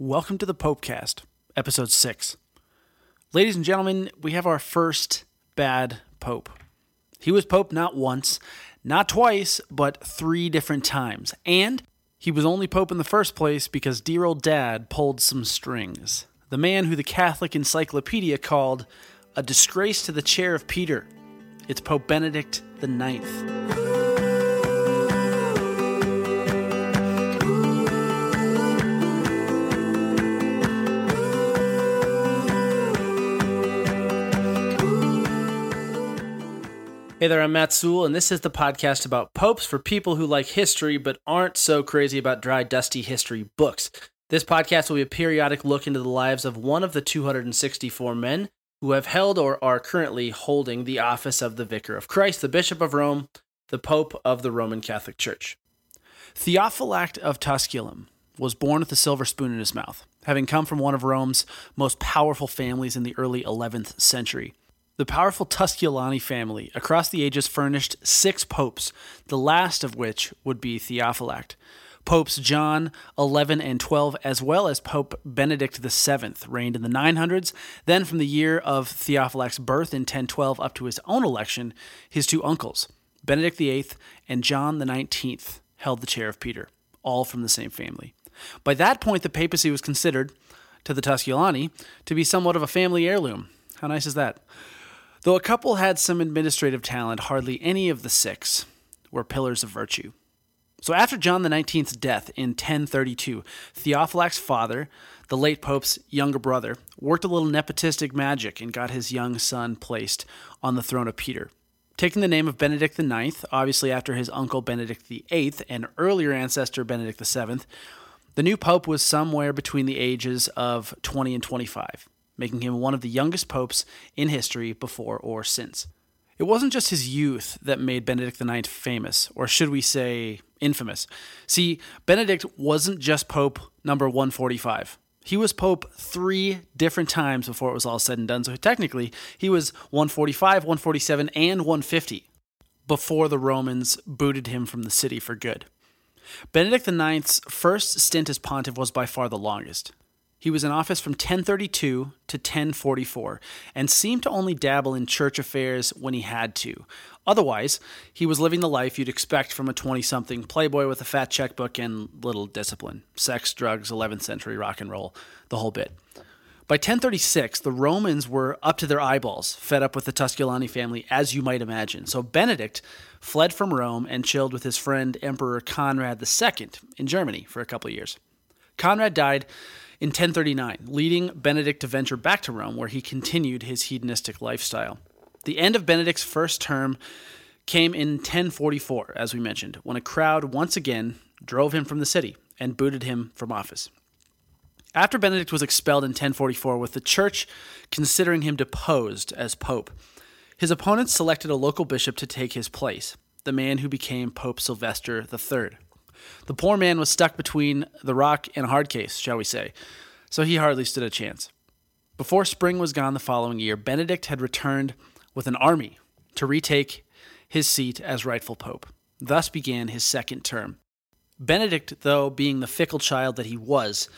Welcome to the Popecast, episode 6. Ladies and gentlemen, we have our first bad pope. He was pope not once, not twice, but three different times. And he was only pope in the first place because dear old dad pulled some strings. The man who the Catholic Encyclopedia called a disgrace to the chair of Peter. It's Pope Benedict the Ninth. Hey there, I'm Matt Sewell, and this is the podcast about popes for people who like history but aren't so crazy about dry, dusty history books. This podcast will be a periodic look into the lives of one of the 264 men who have held or are currently holding the office of the Vicar of Christ, the Bishop of Rome, the Pope of the Roman Catholic Church. Theophylact of Tusculum was born with a silver spoon in his mouth, having come from one of Rome's most powerful families in the early 11th century. The powerful Tusculani family across the ages furnished six popes, the last of which would be Theophylact. Popes John 11 and 12, as well as Pope Benedict VII, reigned in the 900s. Then, from the year of Theophylact's birth in 1012 up to his own election, his two uncles, Benedict VIII and John XIX, held the chair of Peter, all from the same family. By that point, the papacy was considered, to the Tusculani, to be somewhat of a family heirloom. How nice is that? Though a couple had some administrative talent, hardly any of the six were pillars of virtue. So after John Nineteenth's death in 1032, Theophylact's father, the late pope's younger brother, worked a little nepotistic magic and got his young son placed on the throne of Peter. Taking the name of Benedict IX, obviously after his uncle Benedict VIII and earlier ancestor Benedict VII, the new pope was somewhere between the ages of 20 and 25 making him one of the youngest popes in history before or since. It wasn't just his youth that made Benedict IX famous, or should we say infamous. See, Benedict wasn't just Pope number 145. He was Pope three different times before it was all said and done, so technically he was 145, 147, and 150 before the Romans booted him from the city for good. Benedict IX's first stint as pontiff was by far the longest. He was in office from 1032 to 1044 and seemed to only dabble in church affairs when he had to. Otherwise, he was living the life you'd expect from a 20 something playboy with a fat checkbook and little discipline sex, drugs, 11th century rock and roll, the whole bit. By 1036, the Romans were up to their eyeballs, fed up with the Tusculani family, as you might imagine. So Benedict fled from Rome and chilled with his friend Emperor Conrad II in Germany for a couple of years. Conrad died in 1039, leading Benedict to venture back to Rome, where he continued his hedonistic lifestyle. The end of Benedict's first term came in 1044, as we mentioned, when a crowd once again drove him from the city and booted him from office. After Benedict was expelled in 1044, with the church considering him deposed as pope, his opponents selected a local bishop to take his place, the man who became Pope Sylvester III. The poor man was stuck between the rock and a hard case, shall we say, so he hardly stood a chance. Before spring was gone the following year, Benedict had returned with an army to retake his seat as rightful pope. Thus began his second term. Benedict, though being the fickle child that he was,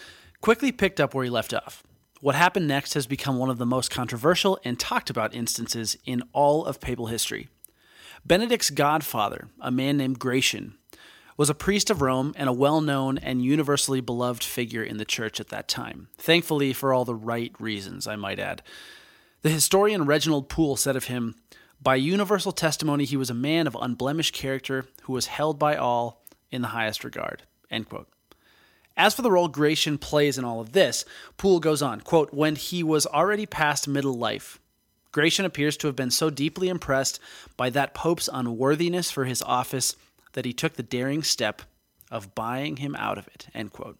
quickly picked up where he left off. What happened next has become one of the most controversial and talked about instances in all of papal history. Benedict's godfather, a man named Gratian, was a priest of Rome and a well known and universally beloved figure in the church at that time. Thankfully, for all the right reasons, I might add. The historian Reginald Poole said of him, By universal testimony, he was a man of unblemished character who was held by all in the highest regard. As for the role Gratian plays in all of this, Poole goes on, quote, When he was already past middle life, Gratian appears to have been so deeply impressed by that pope's unworthiness for his office that he took the daring step of buying him out of it. End quote.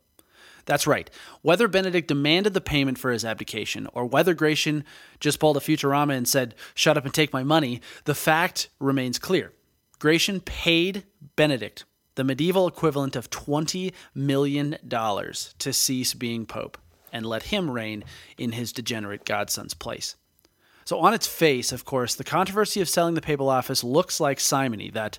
That's right. Whether Benedict demanded the payment for his abdication or whether Gratian just pulled a Futurama and said, shut up and take my money, the fact remains clear. Gratian paid Benedict the medieval equivalent of $20 million to cease being pope and let him reign in his degenerate godson's place. So, on its face, of course, the controversy of selling the papal office looks like simony, that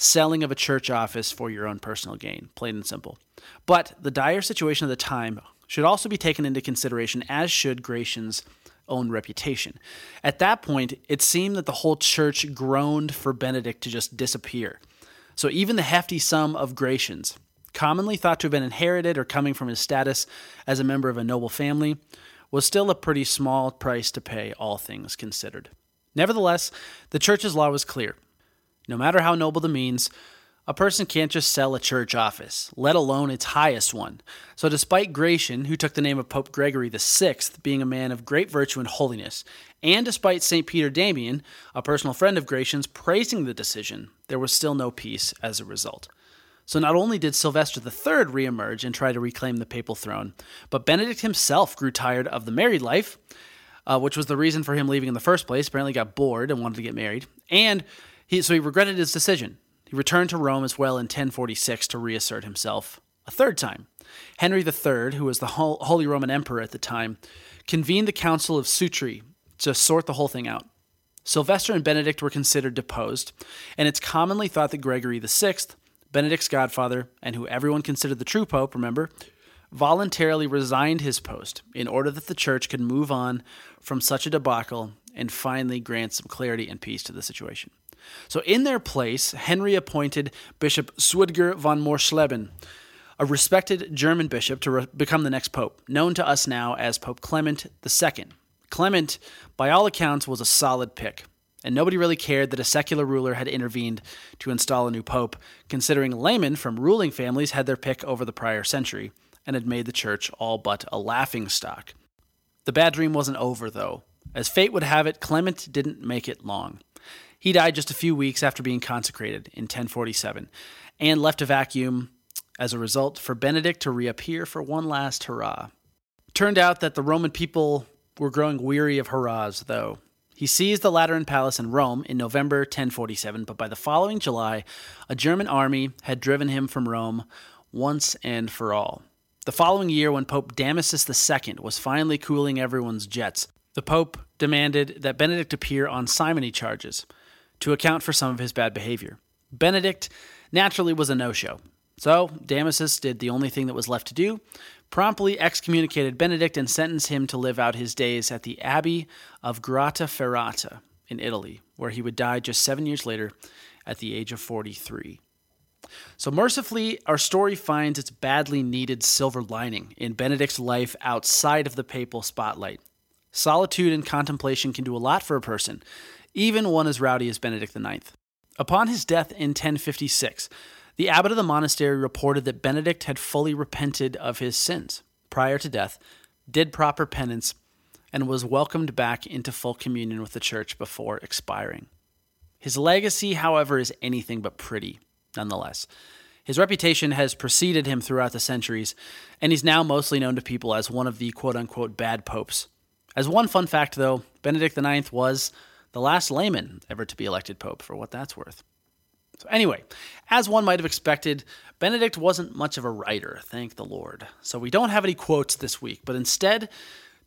selling of a church office for your own personal gain, plain and simple. But the dire situation of the time should also be taken into consideration, as should Gratian's own reputation. At that point, it seemed that the whole church groaned for Benedict to just disappear. So even the hefty sum of Gratians, commonly thought to have been inherited or coming from his status as a member of a noble family, was still a pretty small price to pay, all things considered. Nevertheless, the church's law was clear. No matter how noble the means, a person can't just sell a church office, let alone its highest one. So, despite Gratian, who took the name of Pope Gregory VI, being a man of great virtue and holiness, and despite St. Peter Damian, a personal friend of Gratian's, praising the decision, there was still no peace as a result. So, not only did Sylvester III reemerge and try to reclaim the papal throne, but Benedict himself grew tired of the married life, uh, which was the reason for him leaving in the first place. Apparently, got bored and wanted to get married. And he, so he regretted his decision. He returned to Rome as well in 1046 to reassert himself a third time. Henry III, who was the Holy Roman Emperor at the time, convened the Council of Sutri to sort the whole thing out. Sylvester and Benedict were considered deposed, and it's commonly thought that Gregory VI, Benedict's godfather, and who everyone considered the true pope, remember, voluntarily resigned his post in order that the church could move on from such a debacle and finally grant some clarity and peace to the situation. So, in their place, Henry appointed Bishop Suidger von Morsleben, a respected German bishop, to re- become the next pope, known to us now as Pope Clement II. Clement, by all accounts, was a solid pick, and nobody really cared that a secular ruler had intervened to install a new pope, considering laymen from ruling families had their pick over the prior century and had made the church all but a laughing stock. The bad dream wasn't over, though. As fate would have it, Clement didn't make it long. He died just a few weeks after being consecrated in 1047 and left a vacuum as a result for Benedict to reappear for one last hurrah. Turned out that the Roman people were growing weary of hurrahs, though. He seized the Lateran Palace in Rome in November 1047, but by the following July, a German army had driven him from Rome once and for all. The following year, when Pope Damasus II was finally cooling everyone's jets, the Pope demanded that Benedict appear on simony charges to account for some of his bad behavior. Benedict naturally was a no show. So Damasus did the only thing that was left to do promptly excommunicated Benedict and sentenced him to live out his days at the Abbey of Grottaferrata in Italy, where he would die just seven years later at the age of 43. So, mercifully, our story finds its badly needed silver lining in Benedict's life outside of the papal spotlight. Solitude and contemplation can do a lot for a person, even one as rowdy as Benedict IX. Upon his death in 1056, the abbot of the monastery reported that Benedict had fully repented of his sins prior to death, did proper penance, and was welcomed back into full communion with the church before expiring. His legacy, however, is anything but pretty, nonetheless. His reputation has preceded him throughout the centuries, and he's now mostly known to people as one of the quote unquote bad popes. As one fun fact, though, Benedict IX was the last layman ever to be elected pope, for what that's worth. So, anyway, as one might have expected, Benedict wasn't much of a writer, thank the Lord. So, we don't have any quotes this week, but instead,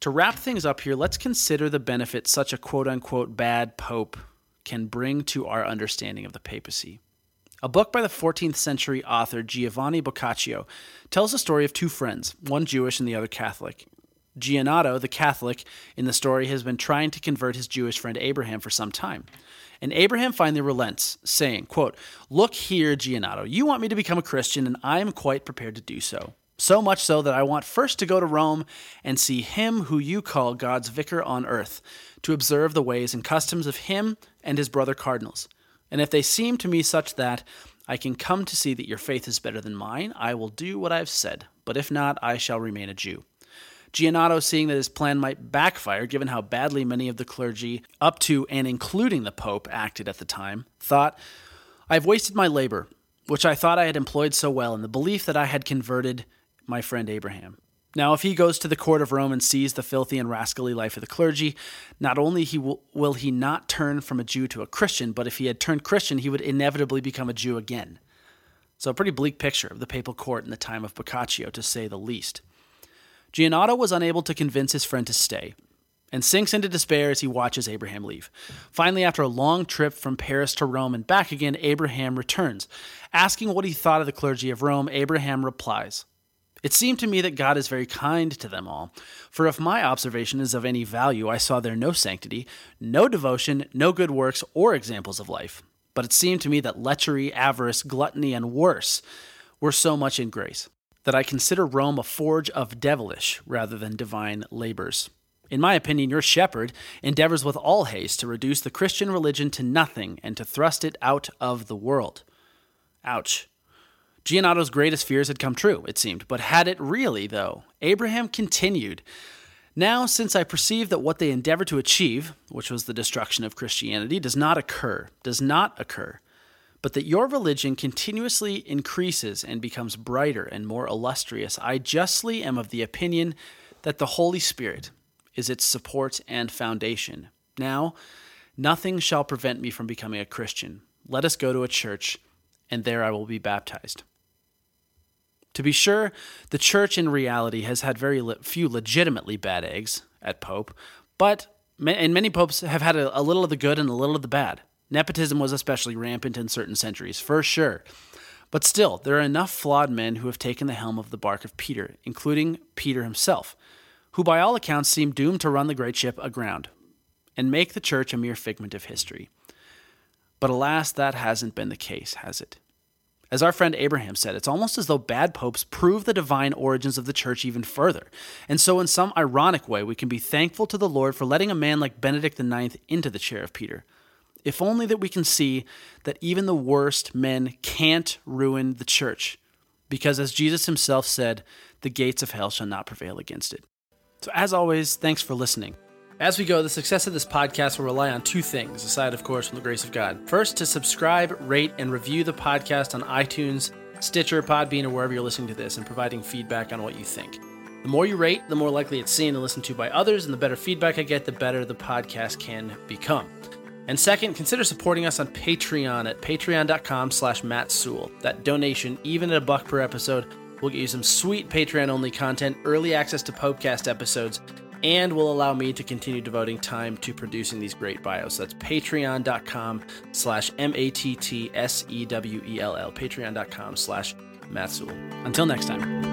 to wrap things up here, let's consider the benefit such a quote unquote bad pope can bring to our understanding of the papacy. A book by the 14th century author Giovanni Boccaccio tells the story of two friends, one Jewish and the other Catholic. Giannato, the Catholic, in the story has been trying to convert his Jewish friend Abraham for some time. And Abraham finally relents, saying, quote, Look here, Giannato, you want me to become a Christian, and I am quite prepared to do so. So much so that I want first to go to Rome and see him who you call God's vicar on earth, to observe the ways and customs of him and his brother cardinals. And if they seem to me such that I can come to see that your faith is better than mine, I will do what I have said. But if not, I shall remain a Jew. Giannato, seeing that his plan might backfire given how badly many of the clergy, up to and including the Pope, acted at the time, thought, I have wasted my labor, which I thought I had employed so well, in the belief that I had converted my friend Abraham. Now, if he goes to the court of Rome and sees the filthy and rascally life of the clergy, not only he will, will he not turn from a Jew to a Christian, but if he had turned Christian, he would inevitably become a Jew again. So, a pretty bleak picture of the papal court in the time of Boccaccio, to say the least. Giannato was unable to convince his friend to stay and sinks into despair as he watches Abraham leave. Finally, after a long trip from Paris to Rome and back again, Abraham returns. Asking what he thought of the clergy of Rome, Abraham replies, It seemed to me that God is very kind to them all. For if my observation is of any value, I saw there no sanctity, no devotion, no good works, or examples of life. But it seemed to me that lechery, avarice, gluttony, and worse were so much in grace, that I consider Rome a forge of devilish rather than divine labors. In my opinion, your shepherd endeavors with all haste to reduce the Christian religion to nothing and to thrust it out of the world. Ouch. Giannotto's greatest fears had come true, it seemed. But had it really, though? Abraham continued. Now, since I perceive that what they endeavor to achieve, which was the destruction of Christianity, does not occur, does not occur, but that your religion continuously increases and becomes brighter and more illustrious, I justly am of the opinion that the Holy Spirit is its support and foundation. Now, nothing shall prevent me from becoming a Christian. Let us go to a church, and there I will be baptized. To be sure, the church in reality has had very few legitimately bad eggs at Pope, but and many popes have had a, a little of the good and a little of the bad. Nepotism was especially rampant in certain centuries, for sure. But still, there are enough flawed men who have taken the helm of the bark of Peter, including Peter himself, who by all accounts seem doomed to run the great ship aground and make the church a mere figment of history. But alas, that hasn't been the case, has it? As our friend Abraham said, it's almost as though bad popes prove the divine origins of the church even further. And so, in some ironic way, we can be thankful to the Lord for letting a man like Benedict IX into the chair of Peter. If only that we can see that even the worst men can't ruin the church. Because as Jesus himself said, the gates of hell shall not prevail against it. So, as always, thanks for listening. As we go, the success of this podcast will rely on two things, aside, of course, from the grace of God. First, to subscribe, rate, and review the podcast on iTunes, Stitcher, Podbean, or wherever you're listening to this, and providing feedback on what you think. The more you rate, the more likely it's seen and listened to by others, and the better feedback I get, the better the podcast can become. And second, consider supporting us on Patreon at patreon.com slash Matt Sewell. That donation, even at a buck per episode, will get you some sweet Patreon-only content, early access to Popecast episodes, and will allow me to continue devoting time to producing these great bios. That's patreon.com slash M-A-T-T-S-E-W-E-L-L. Patreon.com slash Matt Sewell. Until next time.